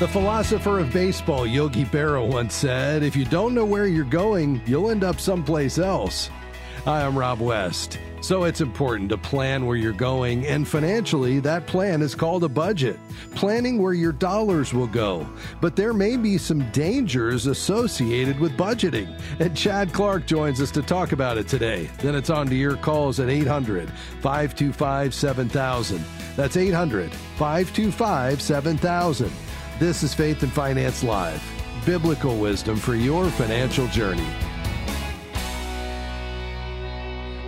The philosopher of baseball, Yogi Berra, once said, If you don't know where you're going, you'll end up someplace else. Hi, I'm Rob West. So it's important to plan where you're going, and financially, that plan is called a budget. Planning where your dollars will go. But there may be some dangers associated with budgeting. And Chad Clark joins us to talk about it today. Then it's on to your calls at 800 525 7000. That's 800 525 7000. This is Faith and Finance Live, biblical wisdom for your financial journey.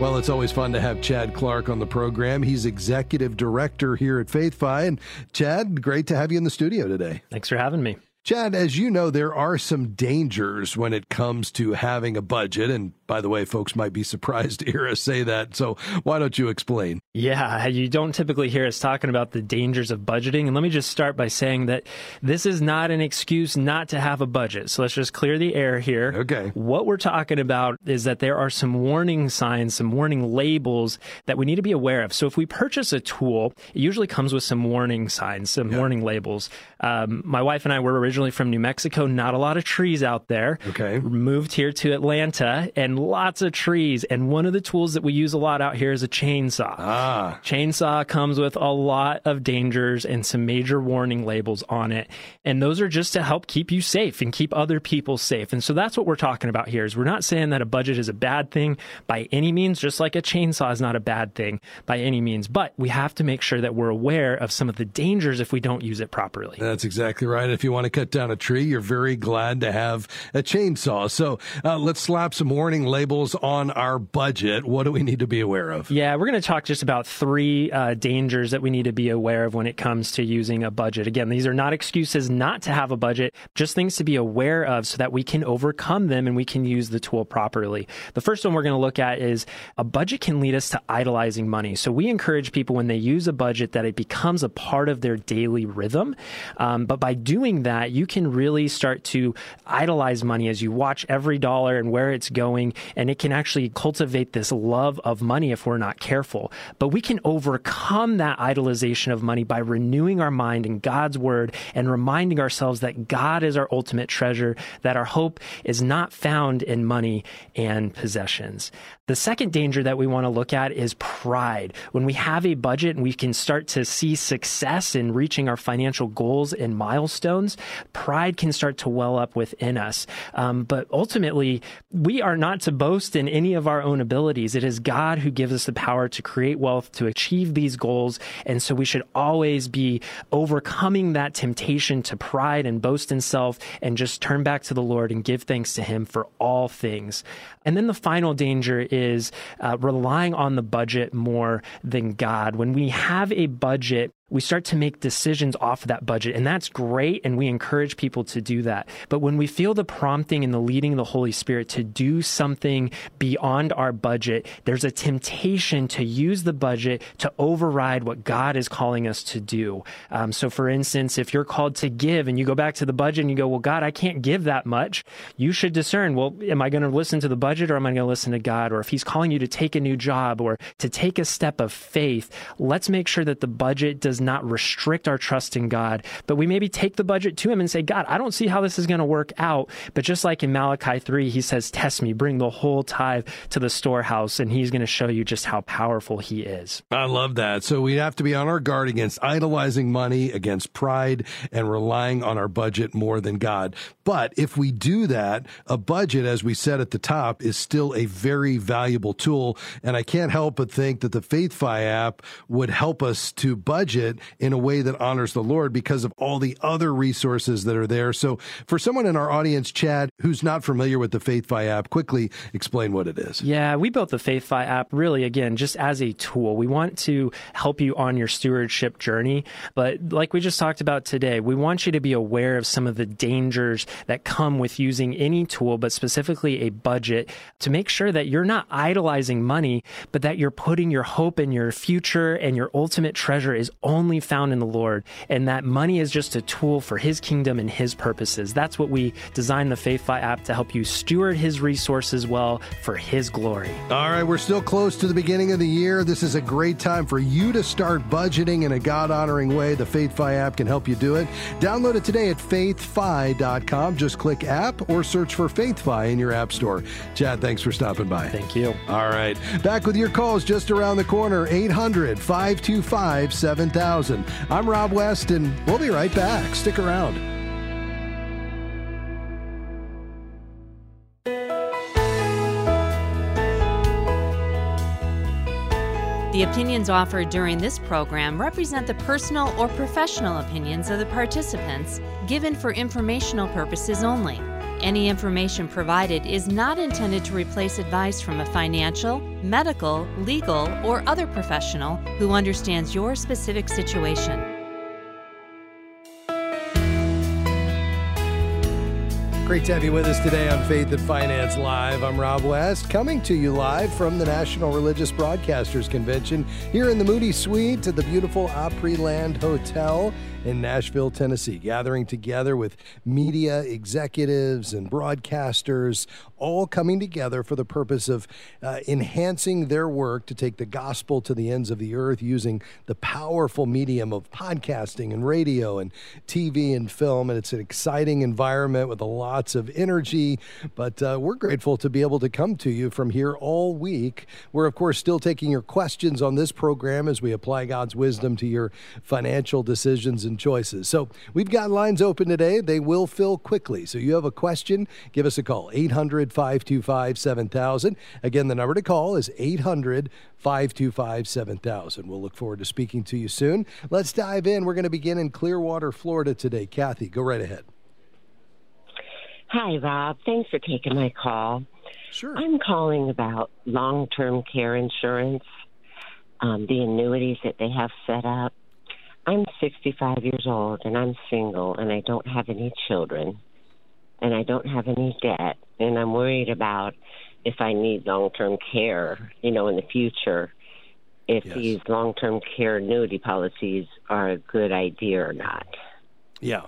Well, it's always fun to have Chad Clark on the program. He's executive director here at FaithFi. And Chad, great to have you in the studio today. Thanks for having me. Chad, as you know, there are some dangers when it comes to having a budget. And by the way, folks might be surprised to hear us say that. So why don't you explain? Yeah, you don't typically hear us talking about the dangers of budgeting. And let me just start by saying that this is not an excuse not to have a budget. So let's just clear the air here. Okay. What we're talking about is that there are some warning signs, some warning labels that we need to be aware of. So if we purchase a tool, it usually comes with some warning signs, some yeah. warning labels. Um, my wife and I were originally from New Mexico. Not a lot of trees out there. Okay. Moved here to Atlanta and lots of trees. And one of the tools that we use a lot out here is a chainsaw. Ah. Chainsaw comes with a lot of dangers and some major warning labels on it. And those are just to help keep you safe and keep other people safe. And so that's what we're talking about here is we're not saying that a budget is a bad thing by any means, just like a chainsaw is not a bad thing by any means. But we have to make sure that we're aware of some of the dangers if we don't use it properly. That's exactly right. If you want to cut down a tree, you're very glad to have a chainsaw. So uh, let's slap some warning labels on our budget. What do we need to be aware of? Yeah, we're going to talk just about three uh, dangers that we need to be aware of when it comes to using a budget. Again, these are not excuses not to have a budget, just things to be aware of so that we can overcome them and we can use the tool properly. The first one we're going to look at is a budget can lead us to idolizing money. So we encourage people when they use a budget that it becomes a part of their daily rhythm. Um, but by doing that, you can really start to idolize money as you watch every dollar and where it's going. And it can actually cultivate this love of money if we're not careful. But we can overcome that idolization of money by renewing our mind in God's word and reminding ourselves that God is our ultimate treasure, that our hope is not found in money and possessions. The second danger that we want to look at is pride. When we have a budget and we can start to see success in reaching our financial goals and milestones, pride can start to well up within us. Um, but ultimately, we are not to boast in any of our own abilities. It is God who gives us the power to create wealth, to achieve these goals. And so we should always be overcoming that temptation to pride and boast in self and just turn back to the Lord and give thanks to Him for all things. And then the final danger is uh, relying on the budget more than God. When we have a budget, we start to make decisions off of that budget. And that's great. And we encourage people to do that. But when we feel the prompting and the leading of the Holy Spirit to do something beyond our budget, there's a temptation to use the budget to override what God is calling us to do. Um, so, for instance, if you're called to give and you go back to the budget and you go, Well, God, I can't give that much, you should discern, Well, am I going to listen to the budget or am I going to listen to God? Or if He's calling you to take a new job or to take a step of faith, let's make sure that the budget does not restrict our trust in God, but we maybe take the budget to Him and say, God, I don't see how this is going to work out. But just like in Malachi 3, He says, Test me, bring the whole tithe to the storehouse, and He's going to show you just how powerful He is. I love that. So we have to be on our guard against idolizing money, against pride, and relying on our budget more than God. But if we do that, a budget, as we said at the top, is still a very valuable tool. And I can't help but think that the FaithFi app would help us to budget it in a way that honors the Lord because of all the other resources that are there. So for someone in our audience, Chad, who's not familiar with the FaithFi app, quickly explain what it is. Yeah, we built the FaithFi app really, again, just as a tool. We want to help you on your stewardship journey. But like we just talked about today, we want you to be aware of some of the dangers that come with using any tool, but specifically a budget to make sure that you're not idolizing money, but that you're putting your hope in your future and your ultimate treasure is only only found in the Lord, and that money is just a tool for His kingdom and His purposes. That's what we designed the FaithFi app to help you steward His resources well for His glory. All right, we're still close to the beginning of the year. This is a great time for you to start budgeting in a God honoring way. The FaithFi app can help you do it. Download it today at faithfi.com. Just click app or search for FaithFi in your app store. Chad, thanks for stopping by. Thank you. All right, back with your calls just around the corner 800 525 7000. I'm Rob West, and we'll be right back. Stick around. The opinions offered during this program represent the personal or professional opinions of the participants, given for informational purposes only. Any information provided is not intended to replace advice from a financial, medical, legal, or other professional who understands your specific situation. Great to have you with us today on Faith and Finance Live. I'm Rob West, coming to you live from the National Religious Broadcasters Convention here in the Moody Suite at the beautiful Opryland Hotel in Nashville, Tennessee, gathering together with media executives and broadcasters, all coming together for the purpose of uh, enhancing their work to take the gospel to the ends of the earth using the powerful medium of podcasting and radio and TV and film. And it's an exciting environment with lots of energy. But uh, we're grateful to be able to come to you from here all week. We're, of course, still taking your questions on this program as we apply God's wisdom to your financial decisions and choices. So we've got lines open today. They will fill quickly. So you have a question, give us a call 800 525 7000. Again, the number to call is 800 525 7000. We'll look forward to speaking to you soon. Let's dive in. We're going to begin in Clearwater, Florida today. Kathy, go right ahead. Hi, Rob. Thanks for taking my call. Sure. I'm calling about long term care insurance, um, the annuities that they have set up. I'm 65 years old and I'm single and I don't have any children and I don't have any debt and I'm worried about if I need long term care, you know, in the future, if Yes. these long term care annuity policies are a good idea or not. Yeah.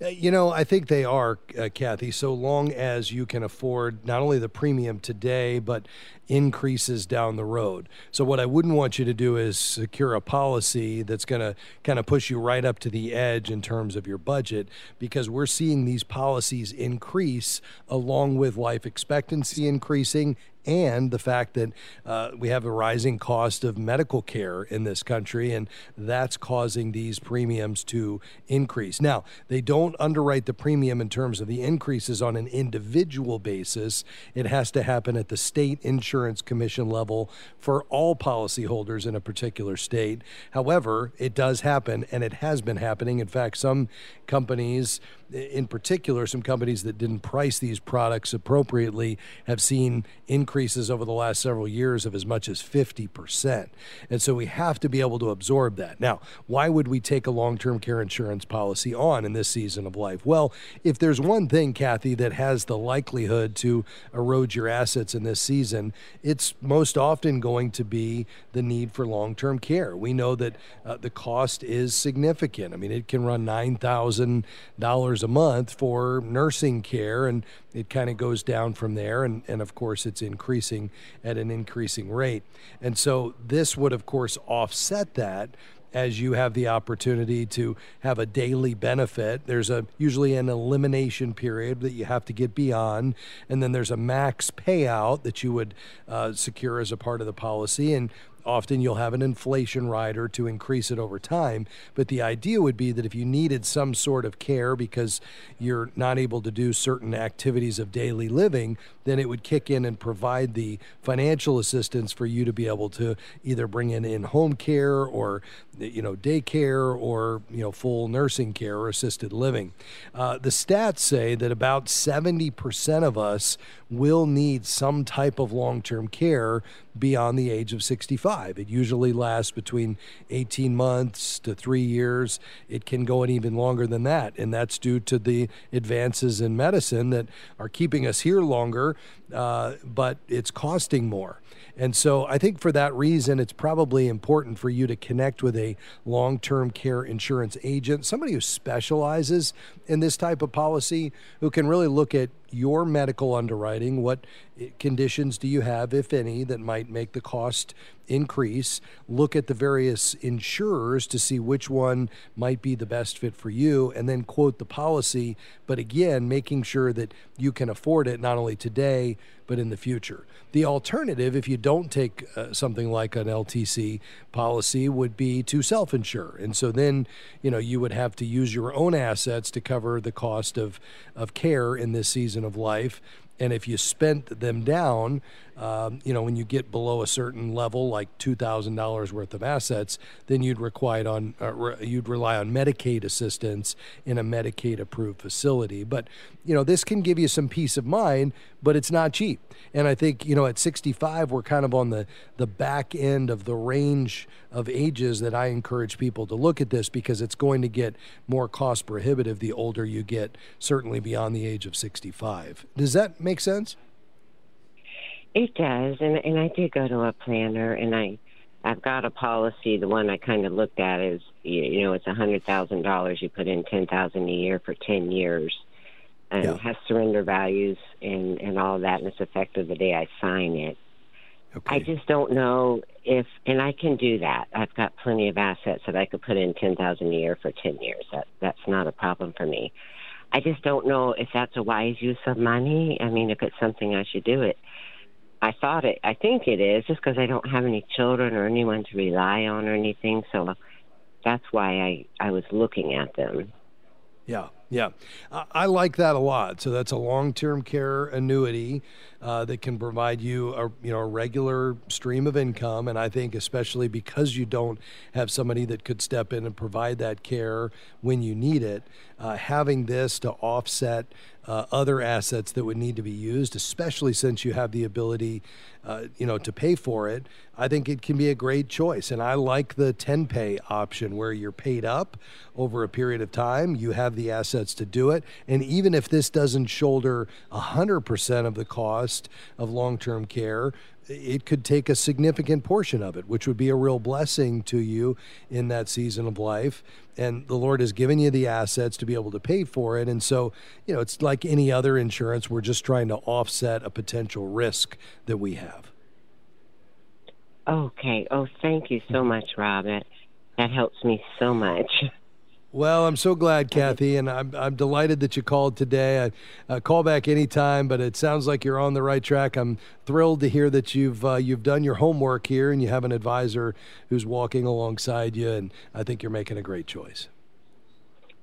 Uh, You know, I think they are, uh, Kathy, so long as you can afford not only the premium today, but increases down the road. So, what I wouldn't want you to do is secure a policy that's going to kind of push you right up to the edge in terms of your budget, because we're seeing these policies increase along with life expectancy increasing and the fact that uh, we have a rising cost of medical care in this country, and that's causing these premiums to increase. Now, they don't underwrite the premium in terms of the increases on an individual basis. It has to happen at the state insurance commission level for all policyholders in a particular state. However, it does happen, and it has been happening. In fact, some companies, in particular, some companies that didn't price these products appropriately, have seen increases over the last several years of as much as 50%. And so we have to be able to absorb that. Now, why would we take a long term care insurance policy on in this season of life? Well, if there's one thing, Kathy, that has the likelihood to erode your assets in this season, it's most often going to be the need for long term care. We know that uh, the cost is significant. I mean, it can run $9,000 a month for nursing care, and it kind of goes down from there. And, and of course, it's increasing at an increasing rate. And so this would, of course, offset that as you have the opportunity to have a daily benefit. There's a usually an elimination period that you have to get beyond, and then there's a max payout that you would uh, secure as a part of the policy. And often you'll have an inflation rider to increase it over time. But the idea would be that if you needed some sort of care because you're not able to do certain activities of daily living, then it would kick in and provide the financial assistance for you to be able to either bring in in-home care or you know daycare or you know full nursing care or assisted living. Uh, the stats say that about 70% of us will need some type of long term care beyond the age of 65. It usually lasts between 18 months to three years. It can go on even longer than that. And that's due to the advances in medicine that are keeping us here longer, uh, but it's costing more. And so I think for that reason, it's probably important for you to connect with a long term care insurance agent, somebody who specializes in this type of policy, who can really look at your medical underwriting. What conditions do you have, if any, that might make the cost increase? Look at the various insurers to see which one might be the best fit for you, and then quote the policy. But again, making sure that you can afford it not only today, but in the future. The alternative, if you don't take uh, something like an LTC policy, would be to self insure. And so then, you know, you would have to use your own assets to cover the cost of, of care in this season of life. And if you spent them down, um, you know, when you get below a certain level, like two thousand dollars worth of assets, then you'd rely on uh, re- you'd rely on Medicaid assistance in a Medicaid-approved facility. But you know, this can give you some peace of mind, but it's not cheap. And I think you know, at 65, we're kind of on the the back end of the range of ages that I encourage people to look at this because it's going to get more cost prohibitive the older you get, certainly beyond the age of 65. Does that make sense? It does, and and I did go to a planner, and I I've got a policy. The one I kind of looked at is you you know it's a hundred thousand dollars. You put in ten thousand a year for ten years, and yeah. has surrender values and and all that, and it's effective the day I sign it. Okay. I just don't know if, and I can do that. I've got plenty of assets that I could put in ten thousand a year for ten years. That that's not a problem for me. I just don't know if that's a wise use of money. I mean, if it's something I should do it. I thought it. I think it is, just because I don't have any children or anyone to rely on or anything. So that's why I I was looking at them. Yeah, yeah, I like that a lot. So that's a long-term care annuity uh, that can provide you a you know a regular stream of income, and I think especially because you don't have somebody that could step in and provide that care when you need it, uh, having this to offset uh, other assets that would need to be used, especially since you have the ability, uh, you know, to pay for it. I think it can be a great choice, and I like the 10 pay option where you're paid up over a period of time. You have the assets to do it, and even if this doesn't shoulder 100% of the cost of long-term care, it could take a significant portion of it, which would be a real blessing to you in that season of life. And the Lord has given you the assets to be able to pay for it. And so, you know, it's like any other insurance. We're just trying to offset a potential risk that we have. Okay. Oh, thank you so much, Rob. That, that helps me so much. Well, I'm so glad, Kathy, and I'm, I'm delighted that you called today. I uh, call back anytime, but it sounds like you're on the right track. I'm thrilled to hear that you've uh, you've done your homework here and you have an advisor who's walking alongside you, and I think you're making a great choice.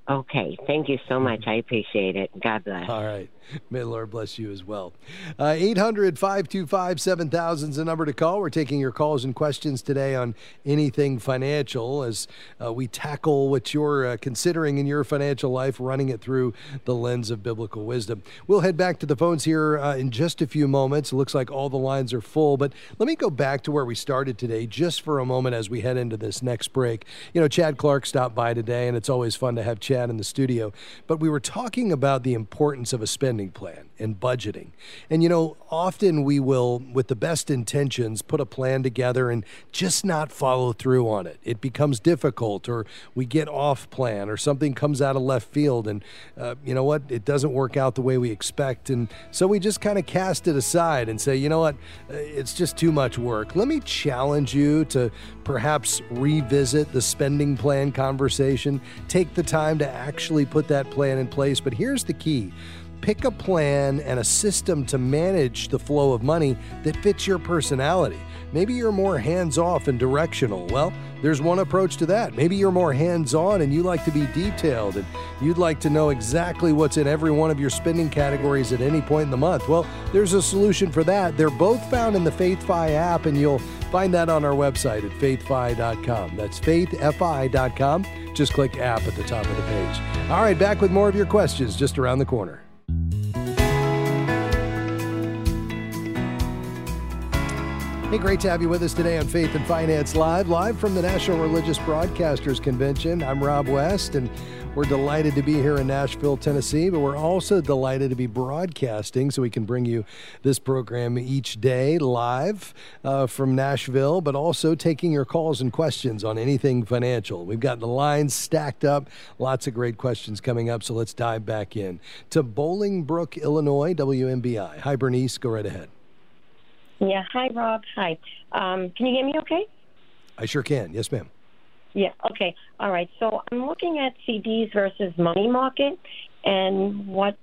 Okay. Thank you so much. I appreciate it. God bless. All right. May the Lord bless you as well. Uh, 800 525 7000 is the number to call. We're taking your calls and questions today on anything financial as uh, we tackle what you're uh, considering in your financial life, running it through the lens of biblical wisdom. We'll head back to the phones here uh, in just a few moments. It looks like all the lines are full, but let me go back to where we started today just for a moment as we head into this next break. You know, Chad Clark stopped by today, and it's always fun to have Chad in the studio, but we were talking about the importance of a spending spending plan and budgeting. And you know, often we will, with the best intentions, put a plan together and just not follow through on it. It becomes difficult, or we get off plan, or something comes out of left field, and uh, you know what? It doesn't work out the way we expect. And so we just kind of cast it aside and say, you know what? Uh, it's just too much work. Let me challenge you to perhaps revisit the spending plan conversation. Take the time to actually put that plan in place. But here's the key pick a plan and a system to manage the flow of money that fits your personality. Maybe you're more hands off and directional. Well, there's one approach to that. Maybe you're more hands on and you like to be detailed and you'd like to know exactly what's in every one of your spending categories at any point in the month. Well, there's a solution for that. They're both found in the FaithFi app, and you'll find that on our website at faithfi.com. That's faithfi.com. Just click app at the top of the page. All right, back with more of your questions just around the corner. Hey, great to have you with us today on Faith and Finance Live, live from the National Religious Broadcasters Convention. I'm Rob West, and we're delighted to be here in Nashville, Tennessee, but we're also delighted to be broadcasting so we can bring you this program each day live uh, from Nashville, but also taking your calls and questions on anything financial. We've got the lines stacked up, lots of great questions coming up, so let's dive back in to Bolingbrook, Illinois, WMBI. Hi, Bernice, go right ahead. Yeah. Hi, Rob. Hi. Um, can you hear me okay? I sure can. Yes, ma'am. Yeah. Okay. All right. So I'm looking at CDs versus money market and what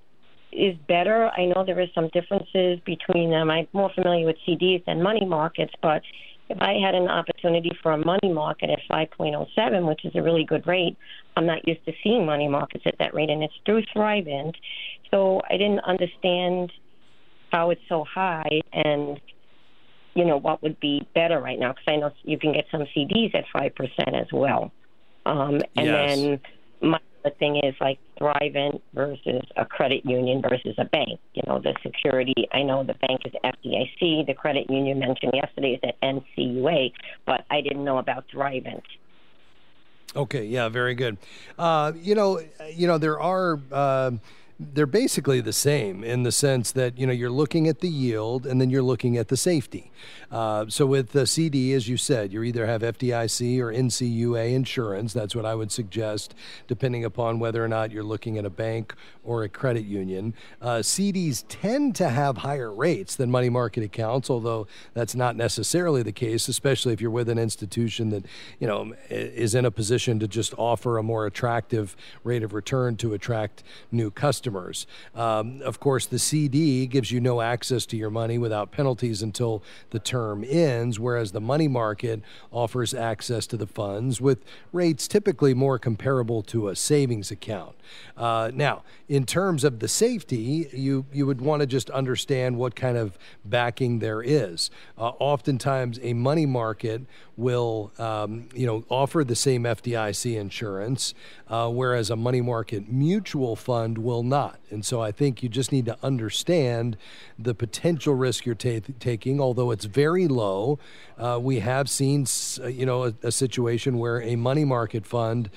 is better. I know there is some differences between them. I'm more familiar with CDs than money markets, but if I had an opportunity for a money market at 5.07, which is a really good rate, I'm not used to seeing money markets at that rate, and it's through Thrivent. So I didn't understand how it's so high and you know, what would be better right now? Because I know you can get some CDs at 5% as well. Um, and yes. then my other thing is like Thrivent versus a credit union versus a bank. You know, the security, I know the bank is FDIC, the credit union mentioned yesterday is at NCUA, but I didn't know about Thrivent. Okay, yeah, very good. Uh, you know, you know there are. Uh, they're basically the same in the sense that you know you're looking at the yield and then you're looking at the safety. Uh, so with the CD, as you said, you either have FDIC or NCUA insurance. That's what I would suggest, depending upon whether or not you're looking at a bank or a credit union. Uh, CDs tend to have higher rates than money market accounts, although that's not necessarily the case, especially if you're with an institution that you know is in a position to just offer a more attractive rate of return to attract new customers customers. Um, of course, the CD gives you no access to your money without penalties until the term ends, whereas the money market offers access to the funds with rates typically more comparable to a savings account. Uh, now, in terms of the safety, you you would want to just understand what kind of backing there is. Uh, oftentimes, a money market will um, you know offer the same FDIC insurance, uh, whereas a money market mutual fund will not. And so, I think you just need to understand the potential risk you're ta- taking. Although it's very low, uh, we have seen you know a, a situation where a money market fund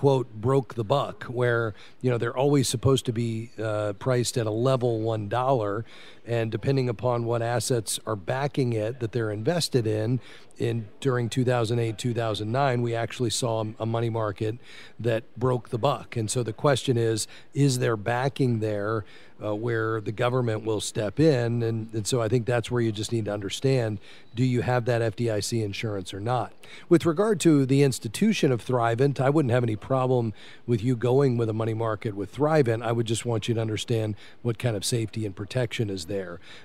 quote broke the buck where you know they're always supposed to be uh, priced at a level one dollar and depending upon what assets are backing it that they're invested in in during 2008 2009 we actually saw a money market that broke the buck. And so the question is is there backing there uh, where the government will step in? And, and so i think that's where you just need to understand do you have that fdic insurance or not? With regard to the institution of thrivent i wouldn't have any problem with you going with a money market with thrivent. I would just want you to understand what kind of safety and protection is there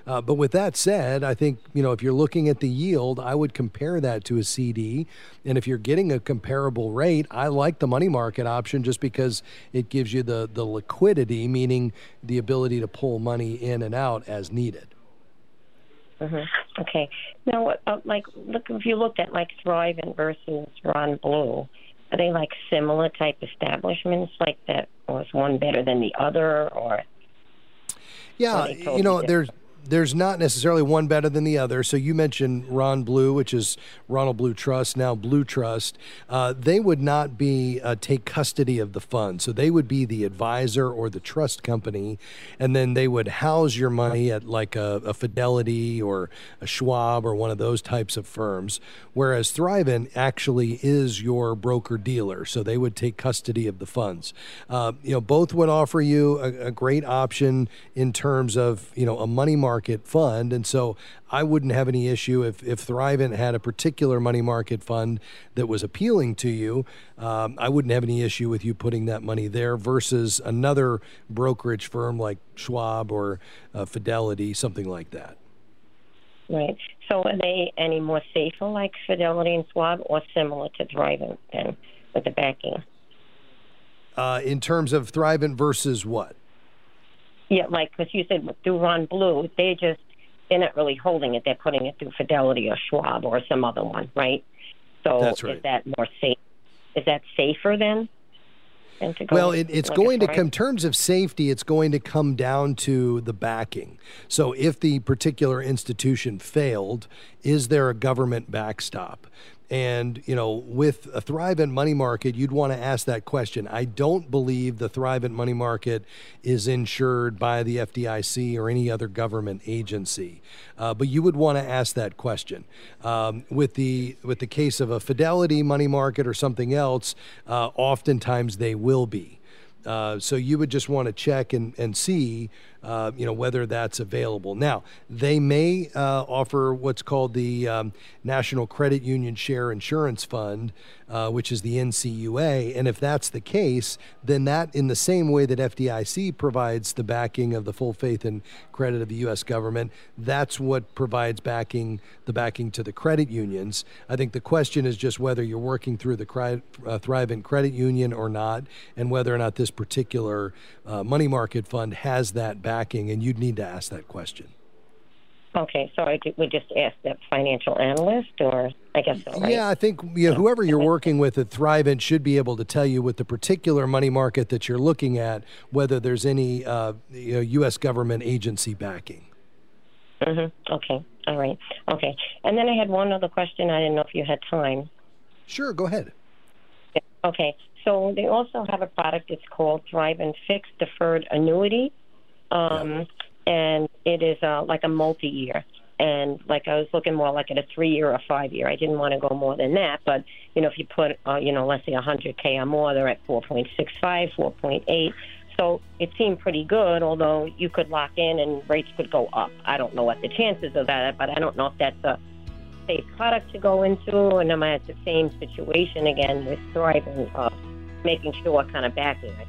uh, but with that said i think you know if you're looking at the yield i would compare compare that to a CD. And if you're getting a comparable rate, I like the money market option just because it gives you the, the liquidity, meaning the ability to pull money in and out as needed. Mm-hmm. Okay. Now, uh, like, look if you looked at like Thrivent versus Ron Blue, are they like similar type establishments? Like that was one better than the other, or? Yeah, you know, there's there's not necessarily one better than the other. So you mentioned Ron Blue, which is Ronald Blue Trust, now Blue Trust. Uh, they would not be uh, take custody of the fund, so they would be the advisor or the trust company, and then they would house your money at like a, a Fidelity or a Schwab or one of those types of firms. Whereas Thrivent actually is your broker dealer, so they would take custody of the funds. Uh, you know, both would offer you a, a great option in terms of you know a money market market fund. And so I wouldn't have any issue if, if Thrivent had a particular money market fund that was appealing to you. Um, I wouldn't have any issue with you putting that money there versus another brokerage firm like Schwab or uh, Fidelity, something like that. Right. So are they any more safer like Fidelity and Schwab or similar to Thrivent then with the backing? Uh, in terms of Thrivent versus what? Yeah, like because you said through Ron Blue, they just they're not really holding it; they're putting it through Fidelity or Schwab or some other one, right? So That's right. is that more safe? Is that safer then? and to go. Well, it, it's going to come, in terms of safety, it's going to come down to the backing. So if the particular institution failed, is there a government backstop? And, you know, with a Thrivent money market, you'd want to ask that question. I don't believe the Thrivent money market is insured by the FDIC or any other government agency. Uh, but you would want to ask that question. Um, with the with the case of a Fidelity money market or something else, uh, oftentimes they will be. Uh, so you would just want to check and, and see uh, you know whether that's available. Now they may uh, offer what's called the um, National Credit Union Share Insurance Fund, uh, which is the NCUA, and if that's the case, then that in the same way that FDIC provides the backing of the full faith and credit of the U.S. government, that's what provides backing the backing to the credit unions. I think the question is just whether you're working through the cri- uh, Credit Union or not, and whether or not this particular uh, money market fund has that backing, and you'd need to ask that question. Okay, so I would just ask that financial analyst, or I guess so, right? Yeah, I think you know, whoever you're working with at Thrivent should be able to tell you with the particular money market that you're looking at whether there's any uh, you know, U.S. government agency backing. Mm-hmm. Okay. All right. Okay. And then I had one other question. I didn't know if you had time. Sure. Go ahead. Okay. So they also have a product. It's called Thrivent Fixed Deferred Annuity, um, yeah. and it is uh, like a multi-year. And like I was looking more like at a three-year or five-year. I didn't want to go more than that, but you know, if you put, uh, you know, let's say 100k or more, they're at 4.65, 4.8. So it seemed pretty good, although you could lock in and rates could go up. I don't know what the chances of that, but I don't know if that's a safe product to go into, and am I at the same situation again with Thrivent uh, making sure what kind of backing it.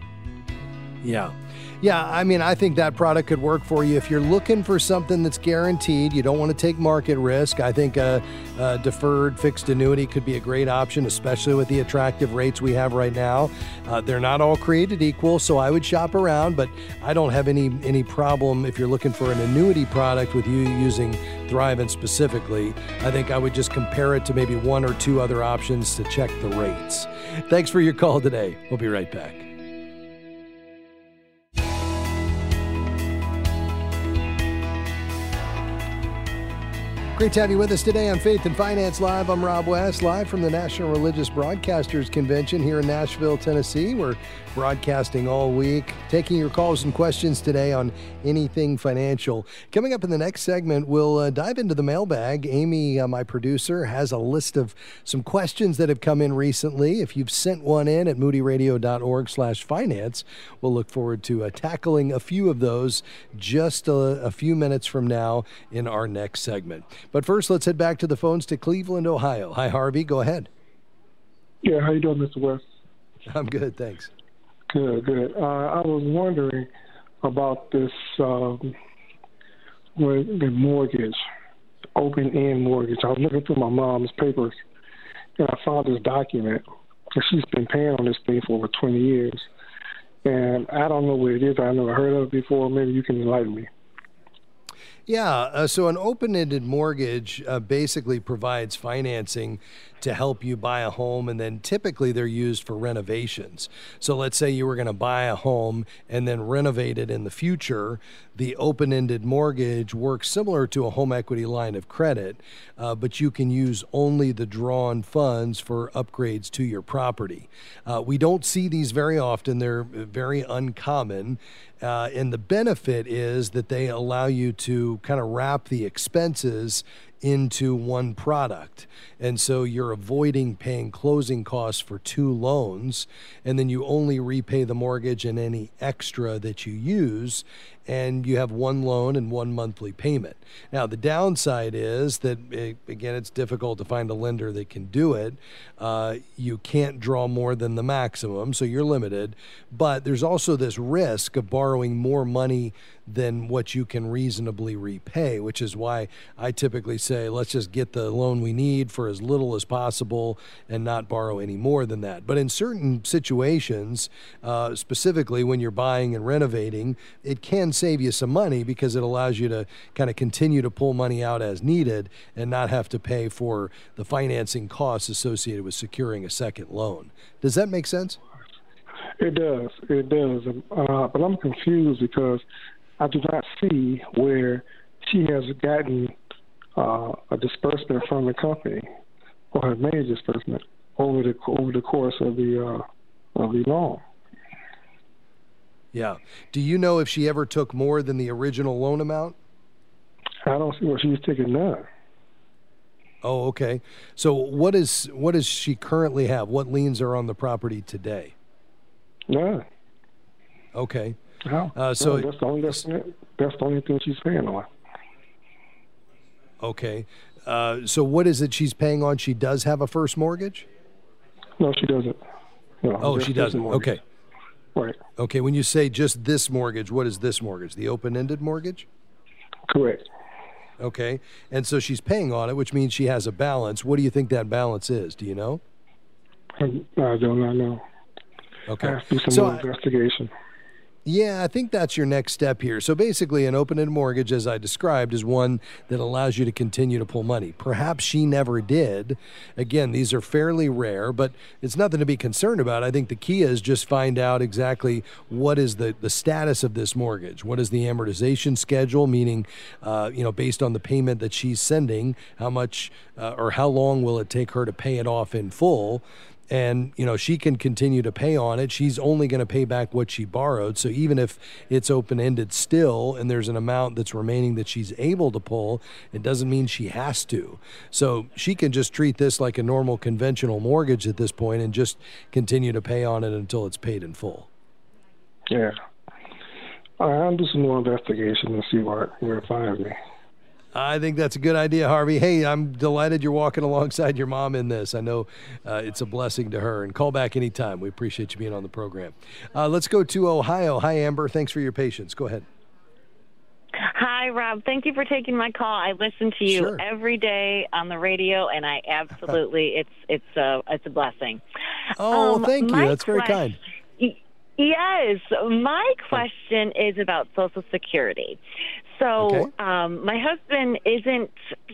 Yeah. Yeah, I mean, I think that product could work for you if you're looking for something that's guaranteed. You don't want to take market risk. I think a, a, deferred fixed annuity could be a great option, especially with the attractive rates we have right now. Uh, they're not all created equal, so I would shop around. But I don't have any any problem if you're looking for an annuity product with you using Thrivent specifically. I think I would just compare it to maybe one or two other options to check the rates. Thanks for your call today. We'll be right back. Great to have you with us today on Faith and Finance Live. I'm Rob West, live from the National Religious Broadcasters Convention here in Nashville, Tennessee. We're broadcasting all week, taking your calls and questions today on anything financial. Coming up in the next segment, we'll uh, dive into the mailbag. Amy, uh, my producer, has a list of some questions that have come in recently. If you've sent one in at moodyradio.org/finance, we'll look forward to uh, tackling a few of those just a, a few minutes from now in our next segment. But first, let's head back to the phones to Cleveland, Ohio. Hi, Harvey. Go ahead. Yeah, how you doing, Mr. West? I'm good, thanks. Good, good. Uh, I was wondering about this um, the mortgage, open end mortgage. I was looking through my mom's papers, and I found this document. She's been paying on this thing for over 20 years, and I don't know what it is. I never heard of it before. Maybe you can enlighten me. Yeah, uh, so an open ended mortgage uh, basically provides financing to help you buy a home, and then typically they're used for renovations. So let's say you were going to buy a home and then renovate it in the future. The open ended mortgage works similar to a home equity line of credit, uh, but you can use only the drawn funds for upgrades to your property. Uh, we don't see these very often, they're very uncommon. Uh, and the benefit is that they allow you to kind of wrap the expenses into one product. And so you're avoiding paying closing costs for two loans, and then you only repay the mortgage and any extra that you use and you have one loan and one monthly payment. Now, the downside is that, eh, again, it's difficult to find a lender that can do it. Uh, you can't draw more than the maximum, so you're limited. But there's also this risk of borrowing more money than what you can reasonably repay, which is why I typically say let's just get the loan we need for as little as possible and not borrow any more than that. But in certain situations, uh, specifically when you're buying and renovating, it can save you some money because it allows you to kind of continue to pull money out as needed and not have to pay for the financing costs associated with securing a second loan. Does that make sense? It does. It does. Uh, but I'm confused because I do not see where she has gotten uh, a disbursement from the company or has made a disbursement over the over the course of the uh, of the loan. Yeah. Do you know if she ever took more than the original loan amount? I don't see what she's taking none. Oh, okay. So what is what does she currently have? What liens are on the property today? None. Okay. No, Uh, so no, that's the only that's, that's the only thing she's paying on. okay. Uh, so what is it she's paying on? She does have a first mortgage. No, she doesn't. No, Oh, she doesn't. Okay. Right. Okay. When you say just this mortgage, what is this mortgage? The open-ended mortgage? Correct. Okay. And so she's paying on it, which means she has a balance. What do you think that balance is? Do you know? I, I do not know. Okay. I have to do some So more I- investigation. Yeah, I think that's your next step here. So basically, an open ended mortgage, as I described, is one that allows you to continue to pull money. Perhaps she never did. Again, these are fairly rare, but it's nothing to be concerned about. I think the key is just find out exactly what is the, the status of this mortgage. What is the amortization schedule, meaning, uh, you know, based on the payment that she's sending, how much uh, or how long will it take her to pay it off in full? And you know she can continue to pay on it she's only going to pay back what she borrowed so even if it's open ended still and there's an amount that's remaining that she's able to pull it doesn't mean she has to so she can just treat this like a normal conventional mortgage at this point and just continue to pay on it until it's paid in full Yeah. I'll do some more investigation and see where where it finds me. I think that's a good idea, Harvey. Hey, I'm delighted you're walking alongside your mom in this. I know uh, it's a blessing to her. And call back anytime. We appreciate you being on the program. Uh, let's go to Ohio. Hi, Amber. Thanks for your patience. Go ahead. Hi, Rob. Thank you for taking my call. I listen to you Sure. every day on the radio, and I absolutely it's it's a it's a blessing. Oh, Um, thank you. That's very quest- kind. Yes, my question is about Social Security. So, Okay. um, my husband isn't,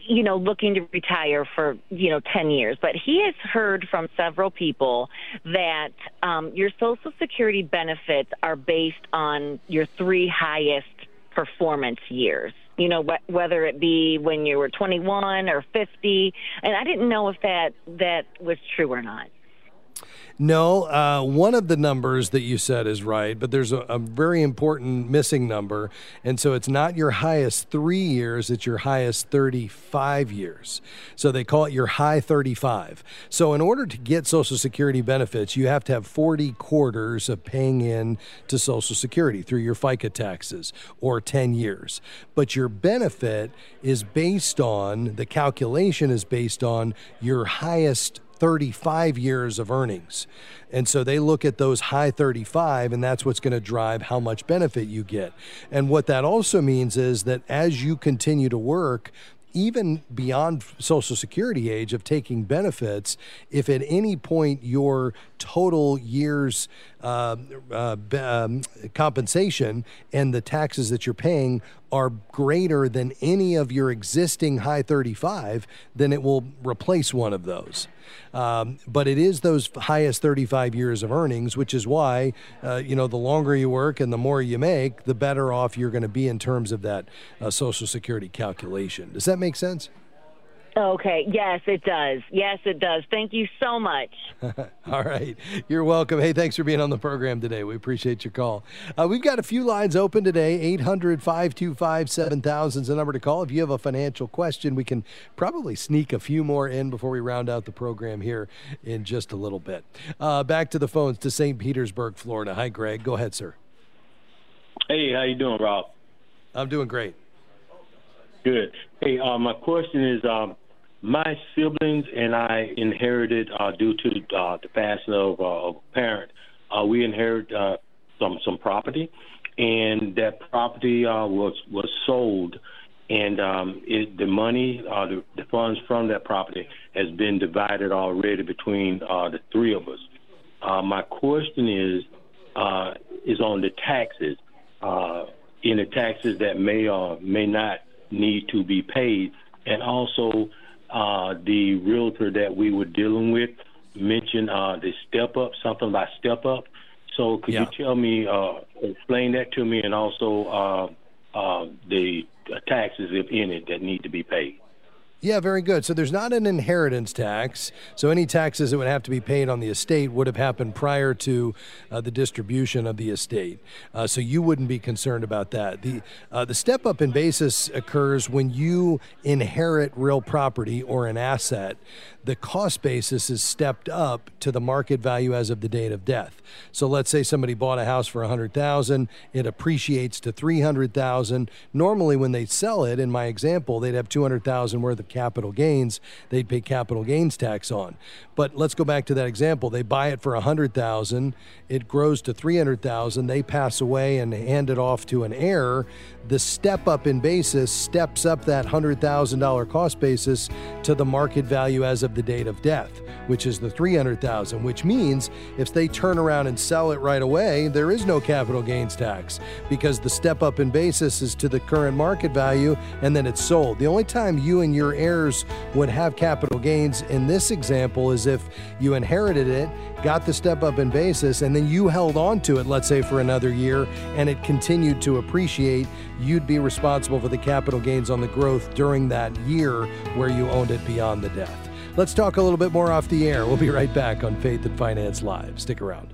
you know, looking to retire for, you know, 10 years, but he has heard from several people that um, your Social Security benefits are based on your three highest performance years. You know, wh- whether it be when you were 21 or 50, and I didn't know if that that was true or not. No, uh, one of the numbers that you said is right, but there's a, a very important missing number. And so it's not your highest three years, it's your highest 35 years. So they call it your high 35. So in order to get Social Security benefits, you have to have 40 quarters of paying in to Social Security through your FICA taxes or 10 years. But your benefit is based on, the calculation is based on your highest 35 years of earnings. And so they look at those high 35, and that's what's going to drive how much benefit you get. And what that also means is that as you continue to work, even beyond Social Security age of taking benefits, if at any point your total years uh, uh, um, compensation and the taxes that you're paying are greater than any of your existing high 35, then it will replace one of those. Um, but it is those highest 35 years of earnings, which is why, uh, you know, the longer you work and the more you make, the better off you're going to be in terms of that uh, Social Security calculation. Does that make sense? Okay. Yes, it does. Yes, it does. Thank you so much. All right. You're welcome. Hey, thanks for being on the program today. We appreciate your call. Uh, we've got a few lines open today. 800 525 7000 is the number to call. If you have a financial question, we can probably sneak a few more in before we round out the program here in just a little bit. Uh, back to the phones to St. Petersburg, Florida. Hi, Greg. Go ahead, sir. Hey, how you doing, Rob? I'm doing great. Good. Hey, uh, my question is, um, my siblings and I inherited uh, due to uh, the passing of, uh, of a parent. Uh, we inherited uh, some some property, and that property uh, was was sold, and um, it, the money, uh, the, the funds from that property, has been divided already between uh, the three of us. Uh, my question is uh, is on the taxes. Uh, in the taxes that may or may not need to be paid, and also uh, the realtor that we were dealing with mentioned uh, the step up, something about step up. So could Yeah. you tell me, uh, explain that to me, and also uh, uh, the taxes, if any, that need to be paid? Yeah, very good. So there's not an inheritance tax. So any taxes that would have to be paid on the estate would have happened prior to uh, the distribution of the estate. Uh, so you wouldn't be concerned about that. The uh, the step up in basis occurs when you inherit real property or an asset. The cost basis is stepped up to the market value as of the date of death. So let's say somebody bought a house for 100,000, it appreciates to 300,000. Normally when they sell it in my example, they'd have 200,000 worth of capital gains they'd pay capital gains tax on. But let's go back to that example. They buy it for 100,000, it grows to 300,000, they pass away and hand it off to an heir. The step up in basis steps up that $100,000 cost basis to the market value as of the date of death, which is the 300,000, which means if they turn around and sell it right away, there is no capital gains tax because the step up in basis is to the current market value and then it's sold. The only time you and your heirs would have capital gains in this example is if you inherited it, got the step up in basis, and then you held on to it, let's say for another year, and it continued to appreciate, you'd be responsible for the capital gains on the growth during that year where you owned it beyond the death. Let's talk a little bit more off the air. We'll be right back on Faith and Finance Live. Stick around.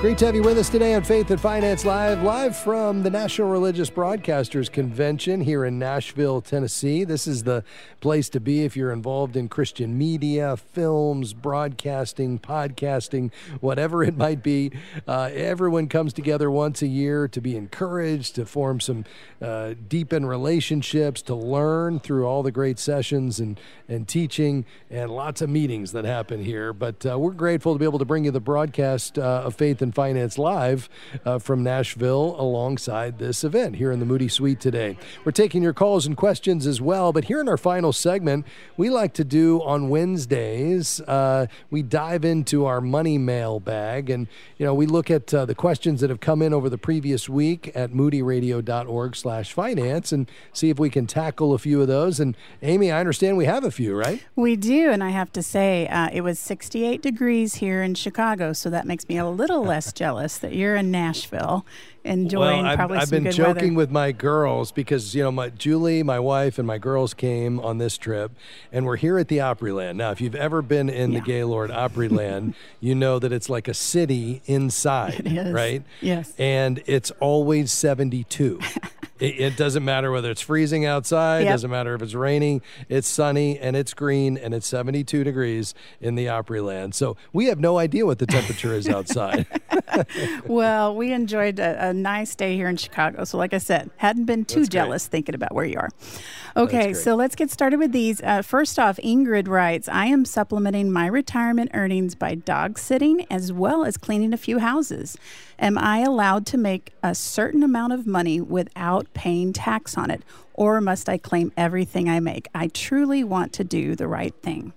Great to have you with us today on Faith and Finance Live, live from the National Religious Broadcasters Convention here in Nashville, Tennessee. This is the place to be if you're involved in Christian media, films, broadcasting, podcasting, whatever it might be. Uh, everyone comes together once a year to be encouraged, to form some uh, deepen relationships, to learn through all the great sessions and, and teaching, and lots of meetings that happen here. But uh, we're grateful to be able to bring you the broadcast uh, of Faith and Finance Live uh, from Nashville alongside this event here in the Moody Suite today. We're taking your calls and questions as well, but here in our final segment, we like to do on Wednesdays, uh, we dive into our money mail bag and, you know, we look at uh, the questions that have come in over the previous week at moodyradio.org slash finance and see if we can tackle a few of those. And Amy, I understand we have a few, right? We do, and I have to say, uh, it was 68 degrees here in Chicago, so that makes me a little less jealous that you're in Nashville enjoying well, probably I've been joking weather. with my girls because you know my Julie, my wife, and my girls came on this trip, and we're here at the Opryland. Now, if you've ever been in the Gaylord Opryland, you know that it's like a city inside, right? Yes. and it's always seventy-two. It, it doesn't matter whether it's freezing outside. Yep. Doesn't matter if it's raining. It's sunny and it's green and it's 72 degrees in the Opryland. So we have no idea what the temperature is outside. well, we enjoyed a, a nice day here in Chicago. So, like I said, hadn't been too That's great. jealous thinking about where you are. Okay, so let's get started with these. Uh, first off, Ingrid writes I am supplementing my retirement earnings by dog sitting as well as cleaning a few houses. Am I allowed to make a certain amount of money without paying tax on it? Or must I claim everything I make? I truly want to do the right thing.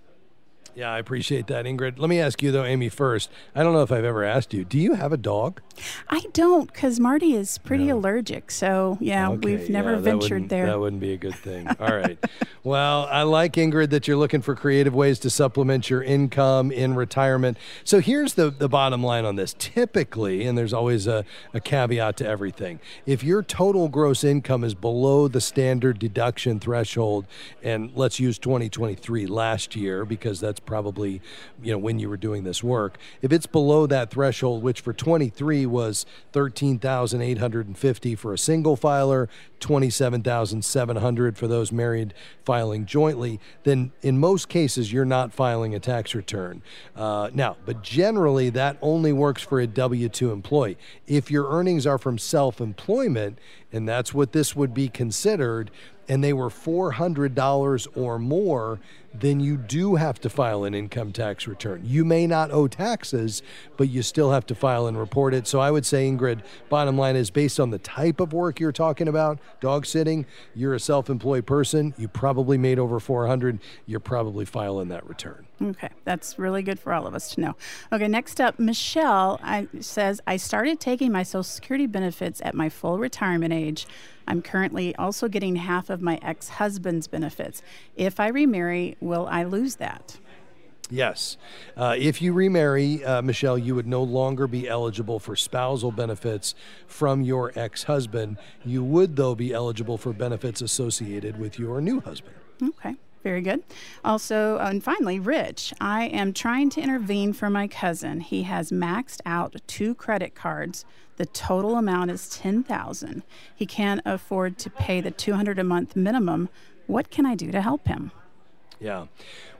Yeah, I appreciate that, Ingrid. Let me ask you though, Amy. First, I don't know if I've ever asked you. Do you have a dog? I don't, because Marty is pretty allergic. So, yeah, Okay, we've never yeah, ventured there. That wouldn't be a good thing. All right. well, I like Ingrid that you're looking for creative ways to supplement your income in retirement. So here's the the bottom line on this. Typically, and there's always a, a caveat to everything. If your total gross income is below the standard deduction threshold, and let's use 2023 last year because that's probably you know when you were doing this work. If it's below that threshold, which for 23 was 13,850 for a single filer, 27,700 for those married filing jointly, then in most cases you're not filing a tax return. Uh, now, but generally that only works for a W 2 employee. If your earnings are from self employment, and that's what this would be considered, and they were $400 or more, then you do have to file an income tax return. You may not owe taxes, but you still have to file and report it. So I would say, Ingrid, bottom line is based on the type of work you're talking about, Dog sitting, you're a self-employed person. You probably made over 400. You're probably filing that return. Okay, that's really good for all of us to know. Okay, next up, Michelle I, says I started taking my Social Security benefits at my full retirement age. I'm currently also getting half of my ex-husband's benefits. If I remarry, will I lose that? Yes. Uh, if you remarry, uh, Michelle, you would no longer be eligible for spousal benefits from your ex husband. You would, though, be eligible for benefits associated with your new husband. Okay. Very good. Also, uh, and finally, Rich. I am trying to intervene for my cousin. He has maxed out two credit cards. The total amount is ten thousand. He can't afford to pay the two hundred a month minimum. What can I do to help him? Yeah.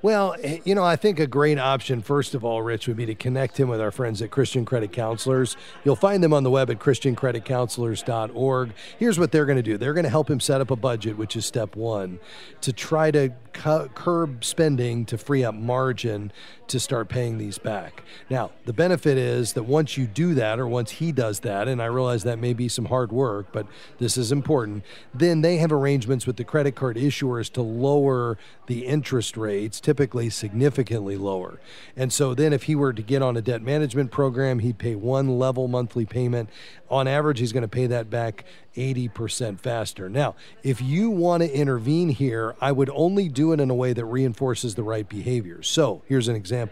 Well, eh, you know, I think a great option, first of all, Rich, would be to connect him with our friends at Christian Credit Counselors. You'll find them on the web at ChristianCreditCounselors.org. Here's what they're going to do they're going to help him set up a budget, which is step one, to try to cu- curb spending to free up margin to start paying these back. Now, the benefit is that once you do that, or once he does that, and I realize that may be some hard work, but this is important, then they have arrangements with the credit card issuers to lower the interest rates typically significantly lower. And so then if he were to get on a debt management program, he'd pay one level monthly payment. On average, he's going to pay that back 80% faster. Now, if you want to intervene here, I would only do it in a way that reinforces the right behaviors. So, here's an example.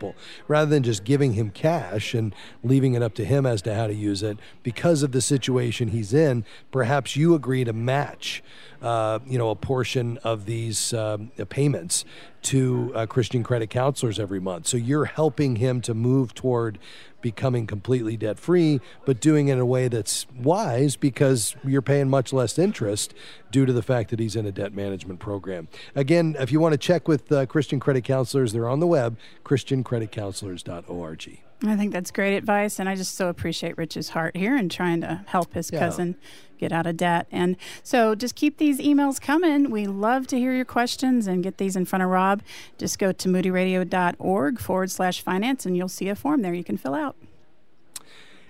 Rather than just giving him cash and leaving it up to him as to how to use it, because of the situation he's in, perhaps you agree to match uh, you know, a portion of these um, payments to uh, Christian credit counselors every month. So you're helping him to move toward becoming completely debt free, but doing it in a way that's wise because you're paying much less interest due to the fact that he's in a debt management program. Again, if you want to check with uh, Christian credit counselors, they're on the web, christiancreditcounselors.org. I think that's great advice, and I just so appreciate Rich's heart here and trying to help his yeah. cousin get out of debt. And so just keep these emails coming. We love to hear your questions and get these in front of Rob. Just go to moodyradio.org forward slash finance, and you'll see a form there you can fill out.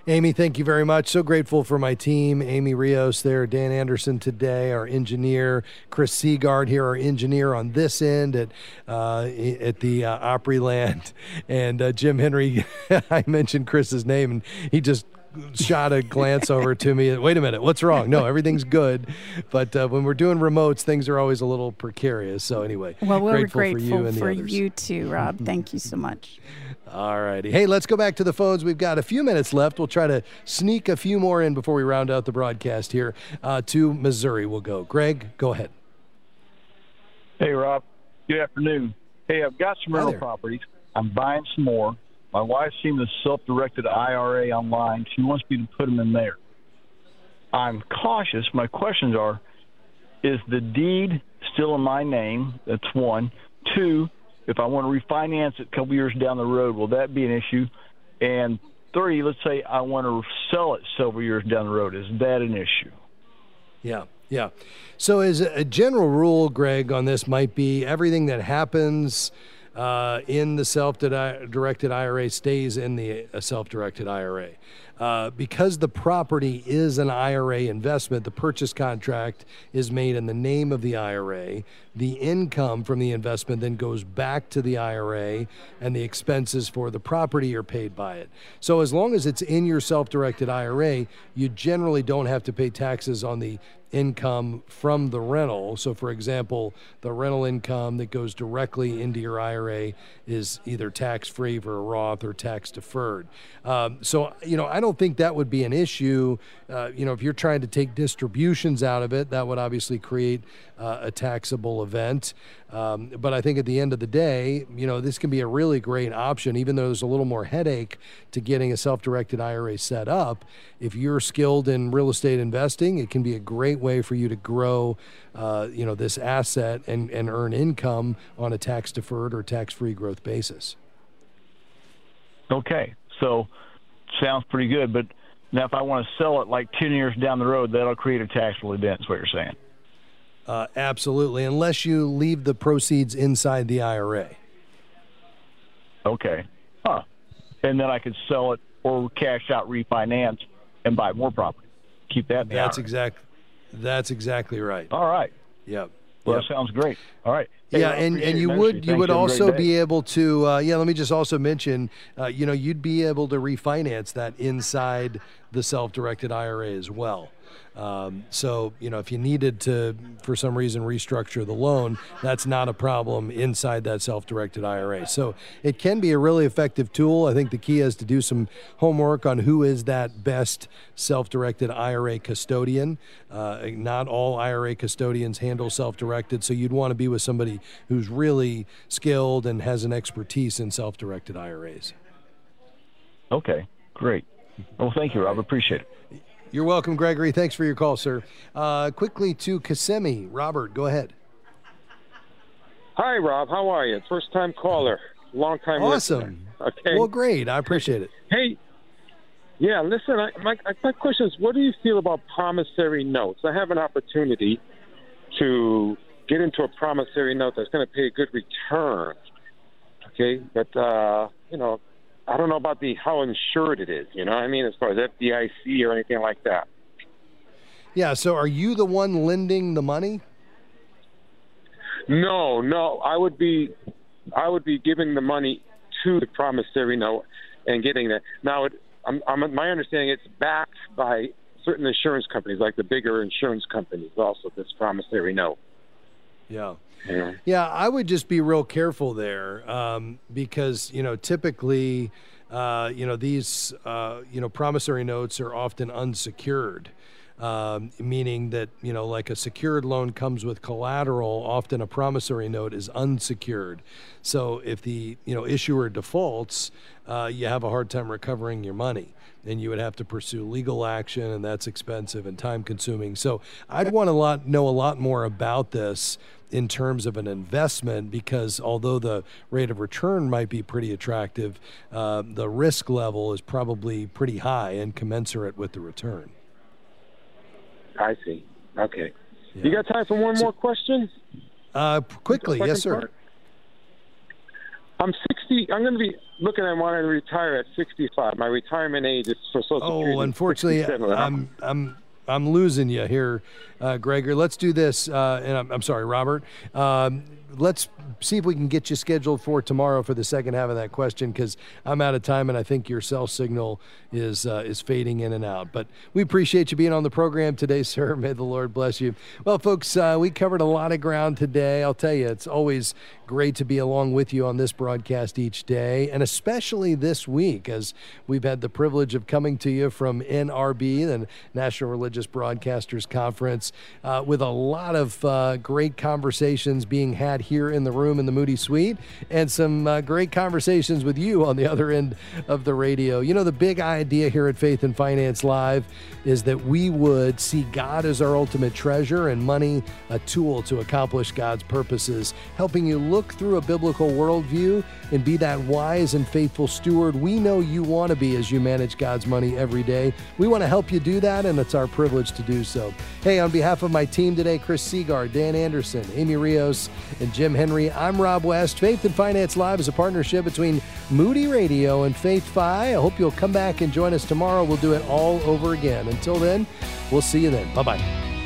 Amy, thank you very much. So grateful for my team. Amy Rios there, Dan Anderson today, our engineer, Chris Seagard here, our engineer on this end at uh, at the uh, Opryland, and uh, Jim Henry. I mentioned Chris's name, and he just shot a glance over to me. Wait a minute, what's wrong? No, everything's good. But uh, when we're doing remotes, things are always a little precarious. So anyway, well, we're grateful, grateful for you and for the others. you too, Rob. Thank you so much. All righty. Hey, let's go back to the phones. We've got a few minutes left. We'll try to sneak a few more in before we round out the broadcast here. Uh, to Missouri, we'll go. Greg, go ahead. Hey, Rob. Good afternoon. Hey, I've got some rental properties. I'm buying some more. My wife's seen the self-directed IRA online. She wants me to put them in there. I'm cautious. My questions are: Is the deed still in my name? That's one. Two, if I want to refinance it a couple years down the road, will that be an issue? And three, let's say I want to sell it several years down the road, is that an issue? Yeah, yeah. So, as a general rule, Greg, on this might be everything that happens uh, in the self-directed IRA stays in the uh, self-directed IRA. Uh, because the property is an IRA investment, the purchase contract is made in the name of the IRA. The income from the investment then goes back to the IRA, and the expenses for the property are paid by it. So, as long as it's in your self directed IRA, you generally don't have to pay taxes on the income from the rental. So, for example, the rental income that goes directly into your IRA is either tax free for a Roth or tax deferred. Um, so, you know, I don't think that would be an issue. Uh, you know, if you're trying to take distributions out of it, that would obviously create uh, a taxable event. Um, but I think at the end of the day, you know, this can be a really great option, even though there's a little more headache to getting a self directed IRA set up. If you're skilled in real estate investing, it can be a great way for you to grow, uh, you know, this asset and, and earn income on a tax deferred or tax free growth basis. Okay. So sounds pretty good. But now, if I want to sell it like 10 years down the road, that'll create a taxable event, is what you're saying. Uh, absolutely, unless you leave the proceeds inside the IRA. Okay. Huh. And then I could sell it or cash out, refinance, and buy more property. Keep that. That's exactly. That's exactly right. All right. Yep. Well, Yep. that sounds great. All right. Hey, yeah, and, and you would you Thanks. would Have a great also be able to uh, yeah. Let me just also mention, uh, you know, you'd be able to refinance that inside the self-directed IRA as well. Um, so you know, if you needed to, for some reason, restructure the loan, that's not a problem inside that self-directed IRA. So it can be a really effective tool. I think the key is to do some homework on who is that best self-directed IRA custodian. Uh, not all IRA custodians handle self-directed, so you'd want to be with somebody who's really skilled and has an expertise in self-directed IRAs. Okay, great. Well, thank you, Rob. Appreciate it. You're welcome, Gregory. Thanks for your call, sir. Uh, quickly to Kissimmee. Robert, go ahead. Hi, Rob. How are you? First time caller, long time Awesome. listener. Okay. Well, great. I appreciate it. Hey, yeah. Listen, I, my my question is, what do you feel about promissory notes? I have an opportunity to get into a promissory note that's going to pay a good return. Okay, but uh, you know, I don't know about the how insured it is. You know, what I mean, as far as FDIC or anything like that. Yeah. So, are you the one lending the money? No, no. I would be, I would be giving the money to the promissory note and getting that. Now, it, I'm, I'm, my understanding it's backed by certain insurance companies, like the bigger insurance companies, also this promissory note. Yeah. Yeah, I would just be real careful there um, because you know typically, uh, you know these uh, you know promissory notes are often unsecured, um, meaning that you know like a secured loan comes with collateral. Often a promissory note is unsecured. So if the you know issuer defaults, uh, you have a hard time recovering your money. And you would have to pursue legal action, and that's expensive and time consuming. So I'd want to lot, know a lot more about this in terms of an investment because although the rate of return might be pretty attractive, uh, the risk level is probably pretty high and commensurate with the return. I see. Okay. You got time for one more question? Uh, quickly, yes, sir. part? I'm 60. I'm going to be looking at wanting to retire at 65. My retirement age is for Social oh, Security. Oh, unfortunately, I'm I'm I'm losing you here, uh, Gregor. Let's do this, uh, and I'm, I'm sorry, Robert. Um, let's see if we can get you scheduled for tomorrow for the second half of that question because I'm out of time and I think your cell signal is uh, is fading in and out. But we appreciate you being on the program today, sir. May the Lord bless you. Well, folks, uh, we covered a lot of ground today. I'll tell you, it's always great to be along with you on this broadcast each day, and especially this week as we've had the privilege of coming to you from NRB, the National Religious Broadcasters Conference, uh, with a lot of uh, great conversations being had here in the room in the Moody Suite, and some uh, great conversations with you on the other end of the radio. You know, the big idea here at Faith and Finance Live is that we would see God as our ultimate treasure and money a tool to accomplish God's purposes, helping you look through a biblical worldview and be that wise and faithful steward we know you want to be as you manage God's money every day. We want to help you do that, and it's our privilege to do so. Hey, on behalf of my team today, Chris Segar, Dan Anderson, Amy Rios, and Jim Henry, I'm Rob West. Faith and Finance Live is a partnership between Moody Radio and FaithFi. I hope you'll come back and join us tomorrow. We'll do it all over again. Until then, we'll see you then. Bye bye.